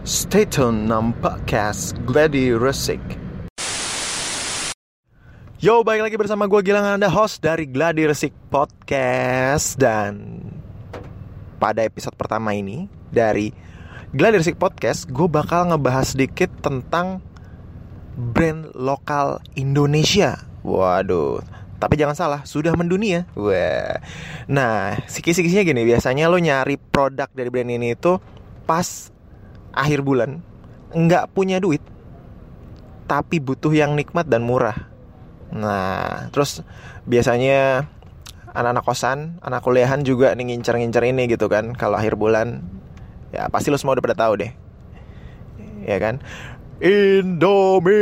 Stay tune nam podcast Glady Resik. Yo, balik lagi bersama gue Gilang Anda host dari Glady Resik Podcast dan pada episode pertama ini dari Glady Resik Podcast gue bakal ngebahas sedikit tentang brand lokal Indonesia. Waduh, tapi jangan salah, sudah mendunia. Wah. Nah, sikis-sikisnya gini, biasanya lo nyari produk dari brand ini itu pas akhir bulan nggak punya duit tapi butuh yang nikmat dan murah. Nah terus biasanya anak-anak kosan anak kuliahan juga nih ngincer-ngincer ini gitu kan kalau akhir bulan ya pasti lo semua udah pada tahu deh. Ya kan? Indomie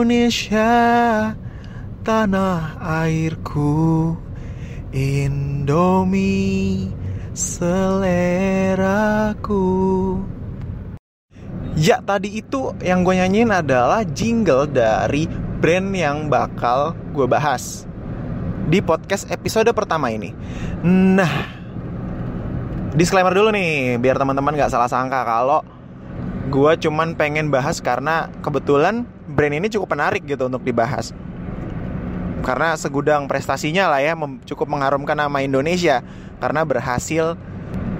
Indonesia tanah airku Indomie seleraku. Ya tadi itu yang gue nyanyiin adalah jingle dari brand yang bakal gue bahas Di podcast episode pertama ini. Nah Disclaimer dulu nih biar teman-teman gak salah sangka kalau gue cuman pengen bahas karena kebetulan brand ini cukup menarik gitu untuk dibahas. Karena segudang prestasinya lah ya cukup mengharumkan nama Indonesia. Karena berhasil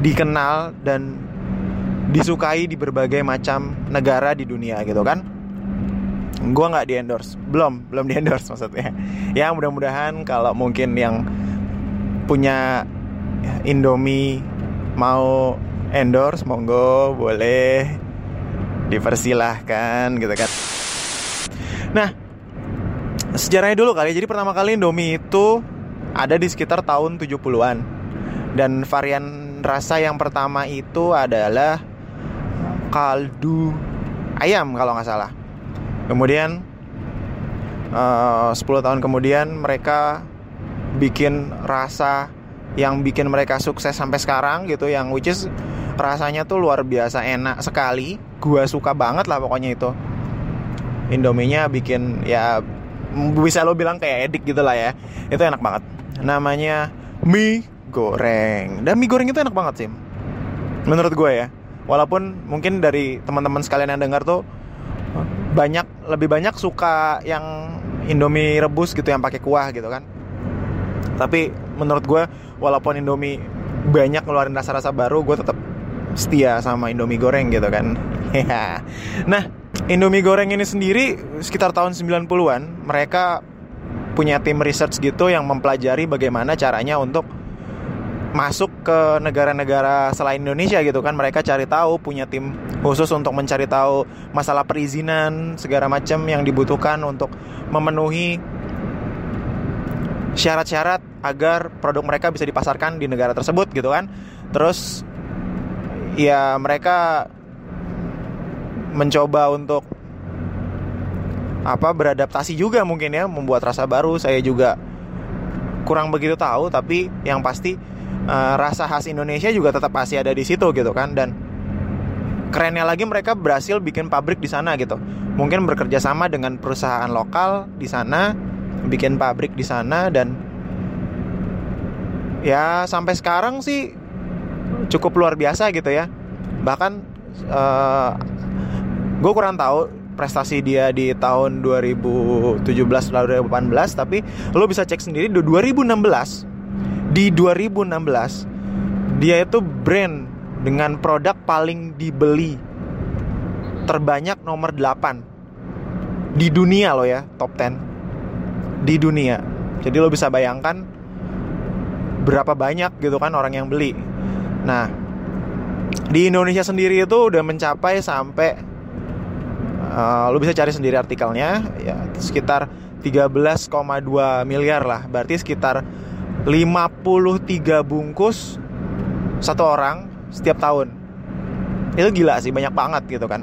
dikenal dan disukai di berbagai macam negara di dunia gitu kan. Gue nggak di endorse belum belum di endorse maksudnya. Ya mudah-mudahan kalau mungkin yang punya Indomie mau endorse monggo boleh dipersilahkan gitu kan nah sejarahnya dulu kali jadi pertama kali Indomie itu ada di sekitar tahun 70-an dan varian rasa yang pertama itu adalah kaldu ayam kalau nggak salah. Kemudian uh, 10 tahun kemudian mereka bikin rasa yang bikin mereka sukses sampai sekarang gitu yang which is rasanya tuh luar biasa enak sekali. Gua suka banget lah pokoknya itu Indominya bikin ya bisa lo bilang kayak edik gitu lah ya. Itu enak banget. Namanya mie goreng. Dan mie goreng itu enak banget sih menurut gue ya. Walaupun mungkin dari teman-teman sekalian yang dengar tuh banyak lebih banyak suka yang Indomie rebus gitu yang pakai kuah gitu kan. Tapi menurut gue walaupun Indomie banyak ngeluarin rasa-rasa baru gue tetap setia sama Indomie goreng gitu kan. Nah Indomie goreng ini sendiri sekitar tahun 90-an mereka punya tim research gitu yang mempelajari bagaimana caranya untuk masuk ke negara-negara selain Indonesia gitu kan. Mereka cari tahu punya tim khusus untuk mencari tahu masalah perizinan segala macam yang dibutuhkan untuk memenuhi syarat-syarat agar produk mereka bisa dipasarkan di negara tersebut gitu kan. Terus ya mereka mencoba untuk apa beradaptasi juga mungkin ya membuat rasa baru. Saya juga kurang begitu tahu tapi yang pasti uh, rasa khas Indonesia juga tetap masih ada di situ gitu kan. Dan kerennya lagi mereka berhasil bikin pabrik di sana gitu. Mungkin bekerja sama dengan perusahaan lokal di sana bikin pabrik di sana dan ya sampai sekarang sih cukup luar biasa gitu ya. Bahkan uh, gue kurang tahu prestasi dia di tahun 2017 lalu 2018 tapi lo bisa cek sendiri di 2016 di 2016 dia itu brand dengan produk paling dibeli terbanyak nomor 8 di dunia lo ya top 10 di dunia. Jadi lo bisa bayangkan berapa banyak gitu kan orang yang beli. Nah di Indonesia sendiri itu udah mencapai sampai Uh, lu bisa cari sendiri artikelnya ya sekitar 13,2 miliar lah. Berarti sekitar 53 bungkus satu orang setiap tahun. Itu gila sih banyak banget gitu kan.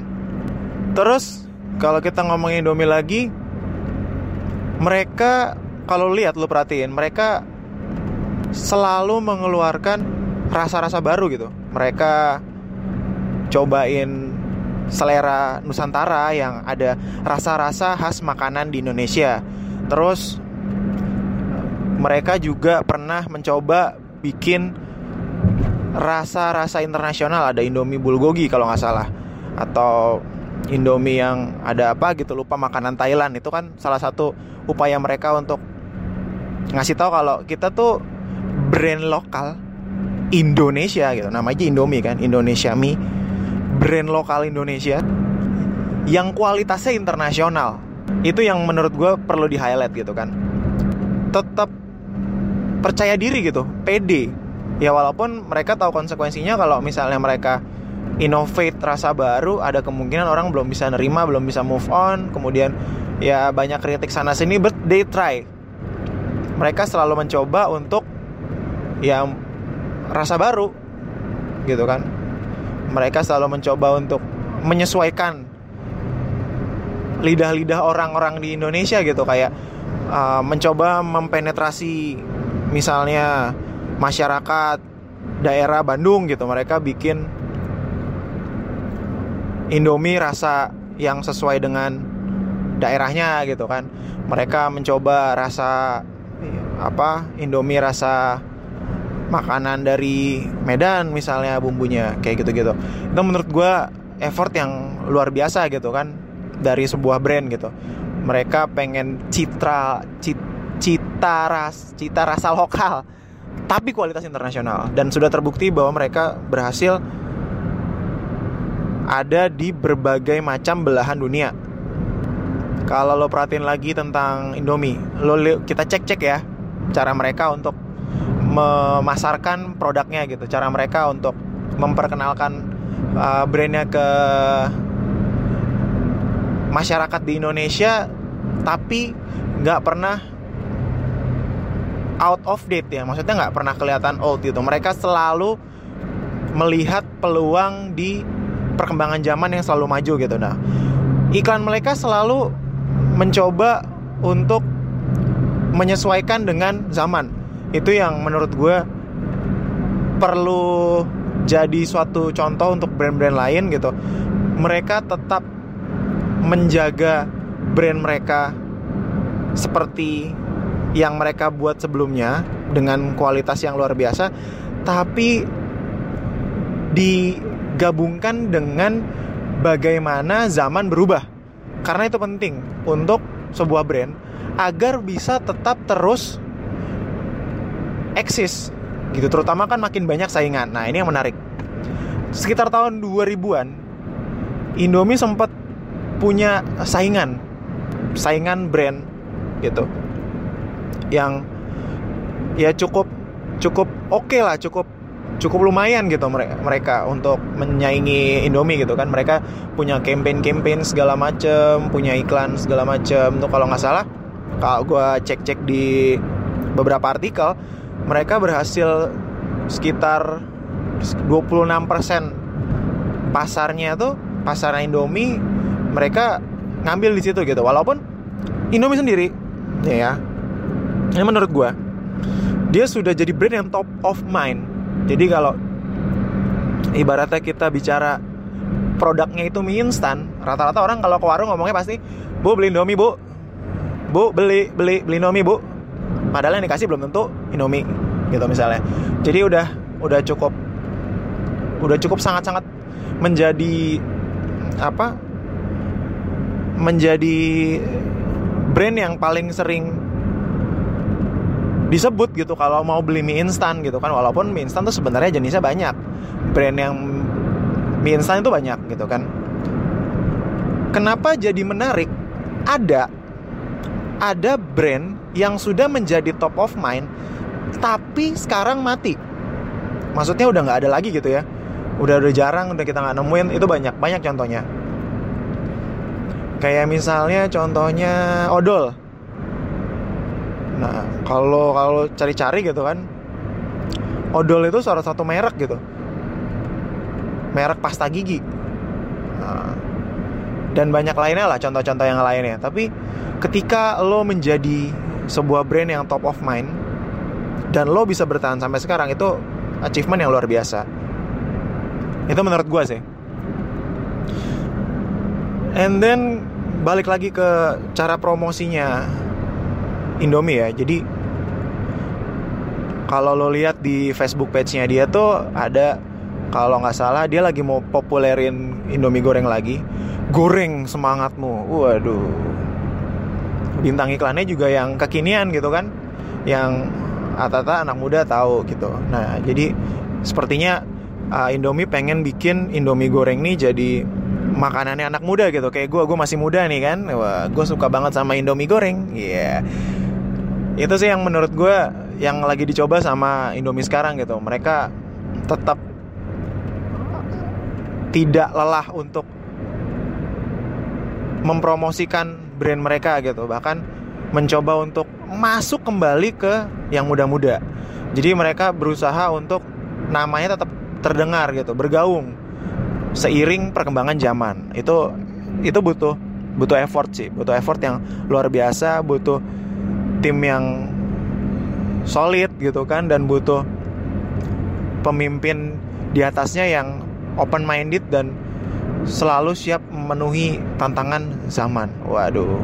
Terus kalau kita ngomongin Indomie lagi mereka kalau lihat lu perhatiin mereka selalu mengeluarkan rasa-rasa baru gitu. Mereka cobain selera Nusantara yang ada rasa-rasa khas makanan di Indonesia. Terus mereka juga pernah mencoba bikin rasa-rasa internasional. Ada Indomie bulgogi kalau nggak salah. Atau Indomie yang ada apa gitu lupa makanan Thailand. Itu kan salah satu upaya mereka untuk ngasih tahu kalau kita tuh brand lokal Indonesia gitu. Namanya Indomie kan Indonesia mie brand lokal Indonesia yang kualitasnya internasional itu yang menurut gue perlu di highlight gitu kan tetap percaya diri gitu, pede. Ya walaupun mereka tahu konsekuensinya kalau misalnya mereka innovate rasa baru, ada kemungkinan orang belum bisa nerima, belum bisa move on, kemudian ya banyak kritik sana sini, but they try. Mereka selalu mencoba untuk ya rasa baru, gitu kan. Mereka selalu mencoba untuk menyesuaikan lidah-lidah orang-orang di Indonesia gitu. Kayak uh, mencoba mempenetrasi misalnya masyarakat daerah Bandung gitu. Mereka bikin Indomie rasa yang sesuai dengan daerahnya gitu kan. Mereka mencoba rasa apa Indomie rasa makanan dari Medan misalnya bumbunya kayak gitu-gitu. Itu menurut gue effort yang luar biasa gitu kan dari sebuah brand gitu. Mereka pengen citra citra cita ras cita rasa lokal tapi kualitas internasional. Dan sudah terbukti bahwa mereka berhasil ada di berbagai macam belahan dunia. Kalau lo perhatiin lagi tentang Indomie, lo kita cek-cek ya cara mereka untuk memasarkan produknya gitu, cara mereka untuk memperkenalkan uh, brandnya ke masyarakat di Indonesia, tapi nggak pernah out of date ya. Maksudnya nggak pernah kelihatan old gitu. Mereka selalu melihat peluang di perkembangan zaman yang selalu maju gitu. Nah iklan mereka selalu mencoba untuk menyesuaikan dengan zaman itu yang menurut gue perlu jadi suatu contoh untuk brand-brand lain gitu. Mereka tetap menjaga brand mereka seperti yang mereka buat sebelumnya dengan kualitas yang luar biasa tapi digabungkan dengan bagaimana zaman berubah. Karena itu penting untuk sebuah brand agar bisa tetap terus eksis gitu. Terutama kan makin banyak saingan. Nah ini yang menarik. Sekitar tahun 2000-an Indomie sempat punya saingan saingan brand gitu yang ya cukup cukup oke okay lah cukup cukup lumayan gitu mereka mereka untuk menyaingi Indomie gitu kan. Mereka punya campaign campaign segala macem punya iklan segala macem. Tuh kalau nggak salah kalau gue cek cek di beberapa artikel mereka berhasil sekitar 26% pasarnya tuh pasar Indomie mereka ngambil di situ gitu. Walaupun Indomie sendiri ya ini menurut gue dia sudah jadi brand yang top of mind. Jadi kalau ibaratnya kita bicara produknya itu mie instan rata-rata orang kalau ke warung ngomongnya pasti bu beli indomie bu. Bu beli beli beli indomie bu padahal yang dikasih belum tentu indomie gitu misalnya. Jadi udah udah cukup udah cukup sangat-sangat menjadi apa menjadi brand yang paling sering disebut gitu kalau mau beli mie instan gitu kan. Walaupun mie instan tuh sebenarnya jenisnya banyak. Brand yang mie instan itu banyak gitu kan. Kenapa jadi menarik? Ada ada brand yang sudah menjadi top of mind tapi sekarang mati. Maksudnya udah nggak ada lagi gitu ya. Udah udah jarang udah kita nggak nemuin. Itu banyak banyak contohnya. Kayak misalnya contohnya odol. Nah, kalau kalau cari-cari gitu kan, odol itu salah satu merek gitu, merek pasta gigi. Nah, dan banyak lainnya lah contoh-contoh yang lainnya. Tapi ketika lo menjadi sebuah brand yang top of mind dan lo bisa bertahan sampai sekarang itu achievement yang luar biasa. Itu menurut gue sih. and then balik lagi ke cara promosinya Indomie ya jadi kalau lo lihat di Facebook page-nya dia tuh ada kalau nggak salah dia lagi mau populerin Indomie goreng lagi goreng semangatmu waduh bintang iklannya juga yang kekinian gitu kan yang Atata anak muda tahu gitu. Nah jadi sepertinya uh, Indomie pengen bikin Indomie goreng nih jadi makanannya anak muda gitu. Kayak gue gue masih muda nih kan. Wah gue suka banget sama Indomie goreng. Iya yeah. itu sih yang menurut gue yang lagi dicoba sama Indomie sekarang gitu. Mereka tetap tidak lelah untuk mempromosikan brand mereka gitu. Bahkan mencoba untuk masuk kembali ke yang muda-muda. Jadi mereka berusaha untuk namanya tetap terdengar gitu bergaung seiring perkembangan zaman. Itu itu butuh butuh effort sih. Butuh effort yang luar biasa butuh tim yang solid gitu kan dan butuh pemimpin di atasnya yang open minded dan selalu siap memenuhi tantangan zaman. Waduh.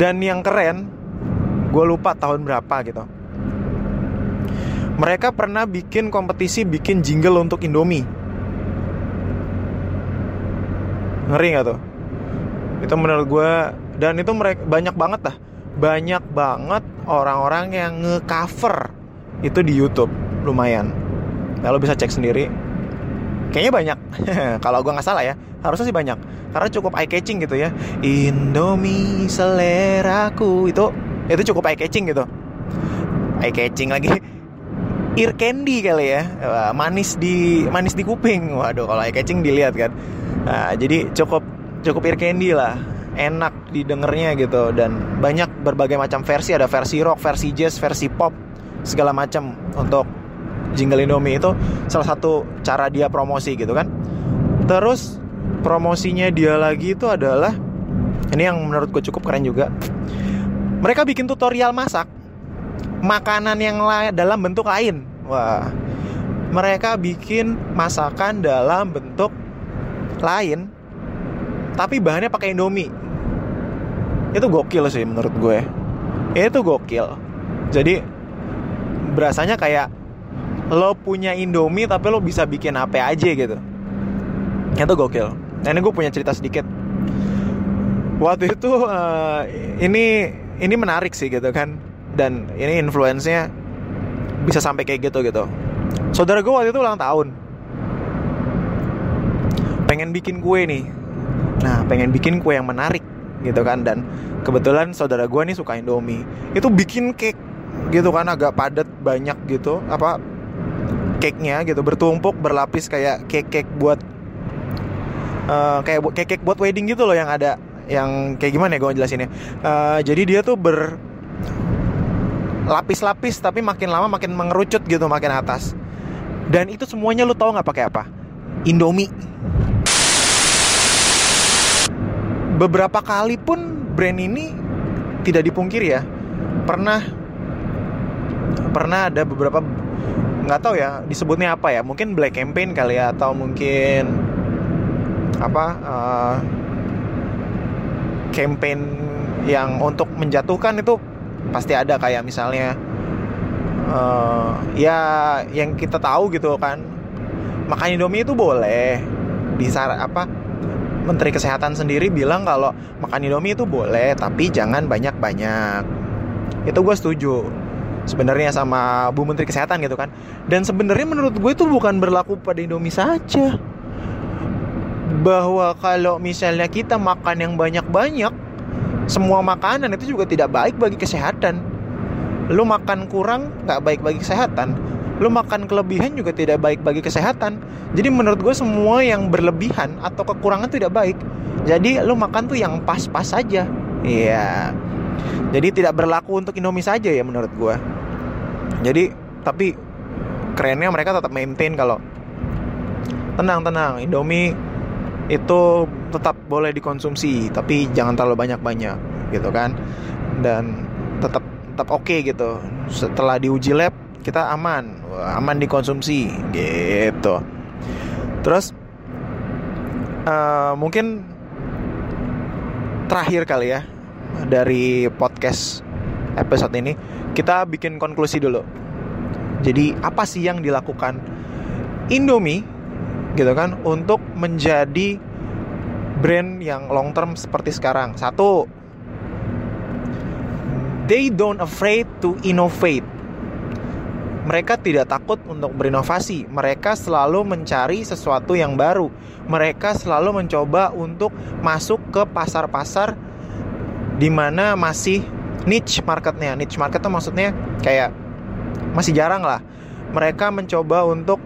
Dan yang keren, gue lupa tahun berapa gitu. Mereka pernah bikin kompetisi bikin jingle untuk Indomie. Ngeri gak tuh? Itu menurut gue dan itu mereka banyak banget dah. Banyak banget orang-orang yang nge-cover itu di YouTube lumayan. Nah, bisa cek sendiri Kayaknya banyak. Kalau gue nggak salah ya, harusnya sih banyak. Karena cukup eye catching gitu ya. Indomie seleraku itu itu cukup eye catching gitu. Eye catching lagi. Ear candy kali ya, manis di manis di kuping. Waduh, kalau eye catching dilihat kan. Nah, jadi cukup cukup ear candy lah enak didengarnya gitu dan banyak berbagai macam versi ada versi rock, versi jazz, versi pop segala macam untuk jingle Indomie itu salah satu cara dia promosi gitu kan. Terus promosinya dia lagi itu adalah ini yang menurut gue cukup keren juga. Mereka bikin tutorial masak makanan yang lain dalam bentuk lain. Wah. Mereka bikin masakan dalam bentuk lain tapi bahannya pakai Indomie. Itu gokil sih menurut gue. Itu gokil. Jadi berasanya kayak lo punya Indomie tapi lo bisa bikin apa aja gitu. Itu gokil. Nah ini gue punya cerita sedikit. Waktu itu uh, ini ini menarik sih gitu kan. Dan ini influence-nya bisa sampai kayak gitu gitu. Saudara gue waktu itu ulang tahun. Pengen bikin kue nih. Nah pengen bikin kue yang menarik gitu kan. Dan kebetulan saudara gue nih suka Indomie. Itu bikin cake gitu kan agak padat banyak gitu. Apa cake-nya gitu bertumpuk berlapis kayak cake-cake buat uh, kayak cake-cake buat wedding gitu loh yang ada yang kayak gimana ya gue jelasinnya. Uh, jadi dia tuh ber lapis-lapis tapi makin lama makin mengerucut gitu makin atas. Dan itu semuanya lu tahu nggak pakai apa? Indomie. Beberapa kali pun brand ini tidak dipungkiri ya. Pernah pernah ada beberapa nggak tahu ya disebutnya apa ya? Mungkin black campaign kali ya atau mungkin apa uh, campaign yang untuk menjatuhkan itu pasti ada kayak misalnya uh, ya yang kita tahu gitu kan. Makan Indomie itu boleh. Di apa Menteri Kesehatan sendiri bilang kalau makan Indomie itu boleh tapi jangan banyak-banyak. Itu gue setuju sebenarnya sama Bu Menteri Kesehatan gitu kan. Dan sebenarnya menurut gue itu bukan berlaku pada Indomie saja. Bahwa kalau misalnya kita makan yang banyak-banyak, semua makanan itu juga tidak baik bagi kesehatan. Lu makan kurang nggak baik bagi kesehatan. Lu makan kelebihan juga tidak baik bagi kesehatan. Jadi menurut gue semua yang berlebihan atau kekurangan tidak baik. Jadi lu makan tuh yang pas-pas saja. Iya. Jadi tidak berlaku untuk Indomie saja ya menurut gue jadi tapi kerennya mereka tetap maintain kalau tenang tenang Indomie itu tetap boleh dikonsumsi tapi jangan terlalu banyak banyak gitu kan? Dan tetap tetap oke okay gitu. Setelah diuji lab kita aman aman dikonsumsi gitu. Terus uh, mungkin terakhir kali ya dari podcast episode ini kita bikin konklusi dulu. Jadi apa sih yang dilakukan Indomie gitu kan untuk menjadi brand yang long term seperti sekarang? Satu, they don't afraid to innovate. Mereka tidak takut untuk berinovasi. Mereka selalu mencari sesuatu yang baru. Mereka selalu mencoba untuk masuk ke pasar-pasar di mana masih niche marketnya. Niche market itu maksudnya kayak masih jarang lah. Mereka mencoba untuk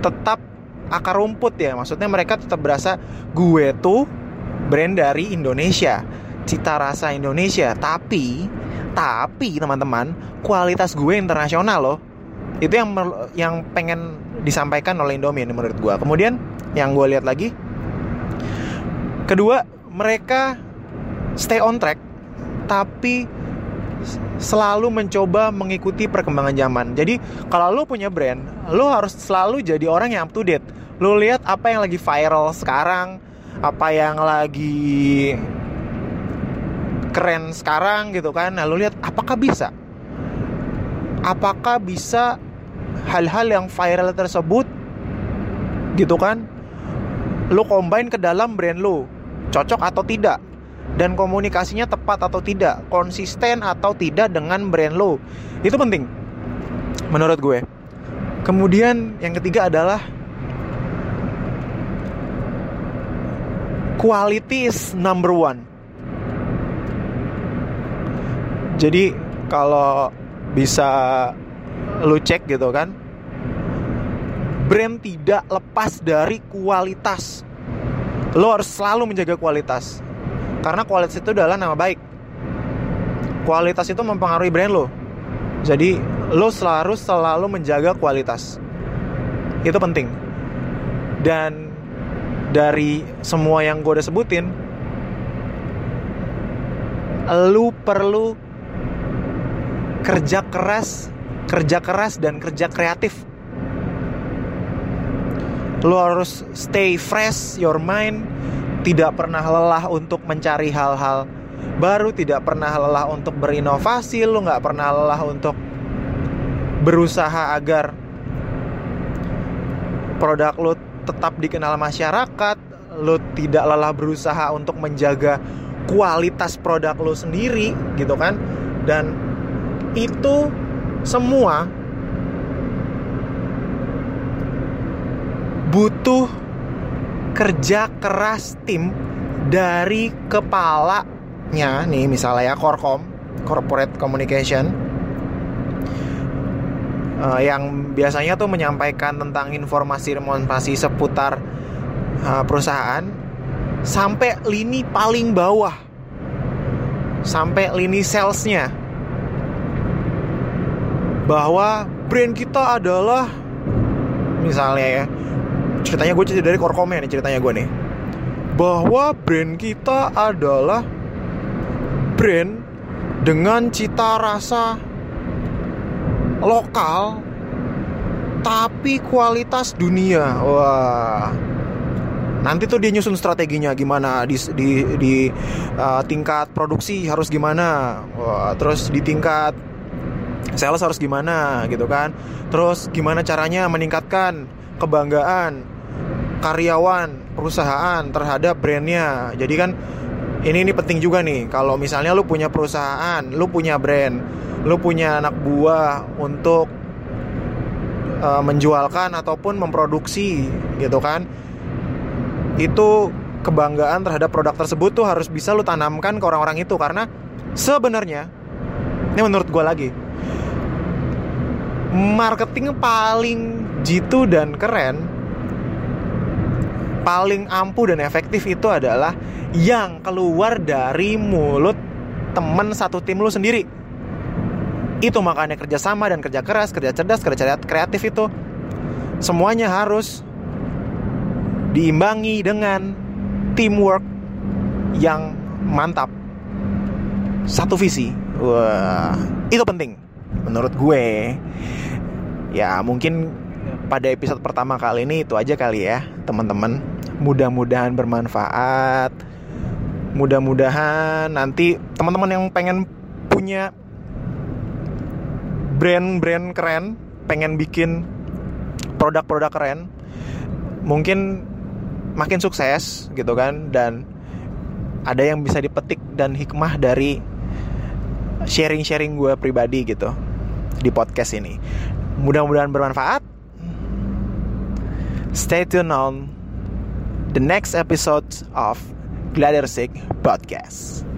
tetap akar rumput ya. Maksudnya mereka tetap berasa gue tuh brand dari Indonesia, cita rasa Indonesia. Tapi, tapi teman-teman, kualitas gue internasional loh. Itu yang yang pengen disampaikan oleh Indomie menurut gue. Kemudian yang gue lihat lagi, kedua mereka stay on track, tapi selalu mencoba mengikuti perkembangan zaman. Jadi kalau lo punya brand, lo harus selalu jadi orang yang up to date. Lo lihat apa yang lagi viral sekarang, apa yang lagi keren sekarang gitu kan. Nah, lo lihat apakah bisa? Apakah bisa hal-hal yang viral tersebut gitu kan? Lo combine ke dalam brand lo, cocok atau tidak? dan komunikasinya tepat atau tidak, konsisten atau tidak dengan brand lo. Itu penting menurut gue. Kemudian yang ketiga adalah quality is number one. Jadi kalau bisa lu cek gitu kan, brand tidak lepas dari kualitas. Lo harus selalu menjaga kualitas karena kualitas itu adalah nama baik. Kualitas itu mempengaruhi brand lo. Jadi lo selalu selalu menjaga kualitas. Itu penting. Dan dari semua yang gue udah sebutin, lo perlu kerja keras, kerja keras dan kerja kreatif. Lo harus stay fresh your mind, tidak pernah lelah untuk mencari hal-hal baru, tidak pernah lelah untuk berinovasi, lu nggak pernah lelah untuk berusaha agar produk lu tetap dikenal masyarakat, lu tidak lelah berusaha untuk menjaga kualitas produk lu sendiri gitu kan. Dan itu semua butuh kerja keras tim dari kepalanya. Nih misalnya ya Korkom Corporate Communication. Uh, yang biasanya tuh menyampaikan tentang informasi-informasi seputar uh, perusahaan sampai lini paling bawah. Sampai lini salesnya. Bahwa brand kita adalah misalnya ya ceritanya gue cerita dari korkomnya nih ceritanya gue nih. Bahwa brand kita adalah brand dengan cita rasa lokal tapi kualitas dunia. Wah. Nanti tuh dia nyusun strateginya gimana di di, di uh, tingkat produksi harus gimana. Wah terus di tingkat sales harus gimana gitu kan. Terus gimana caranya meningkatkan kebanggaan karyawan perusahaan terhadap brandnya. Jadi kan ini ini penting juga nih. Kalau misalnya lu punya perusahaan lu punya brand lu punya anak buah untuk uh, menjualkan ataupun memproduksi gitu kan itu kebanggaan terhadap produk tersebut tuh harus bisa lu tanamkan ke orang-orang itu. Karena sebenarnya ini menurut gue lagi marketing paling jitu dan keren paling ampuh dan efektif itu adalah yang keluar dari mulut temen satu tim lu sendiri. Itu makanya kerjasama dan kerja keras, kerja cerdas, kerja kreatif itu semuanya harus diimbangi dengan teamwork yang mantap. Satu visi. Wah, itu penting menurut gue. Ya, mungkin pada episode pertama kali ini itu aja kali ya, teman-teman. Mudah-mudahan bermanfaat. Mudah-mudahan nanti teman-teman yang pengen punya brand-brand keren, pengen bikin produk-produk keren, mungkin makin sukses gitu kan dan ada yang bisa dipetik dan hikmah dari sharing-sharing gue pribadi gitu di podcast ini. Mudah-mudahan bermanfaat. Stay tuned on the next episode of Glider Sick Podcast.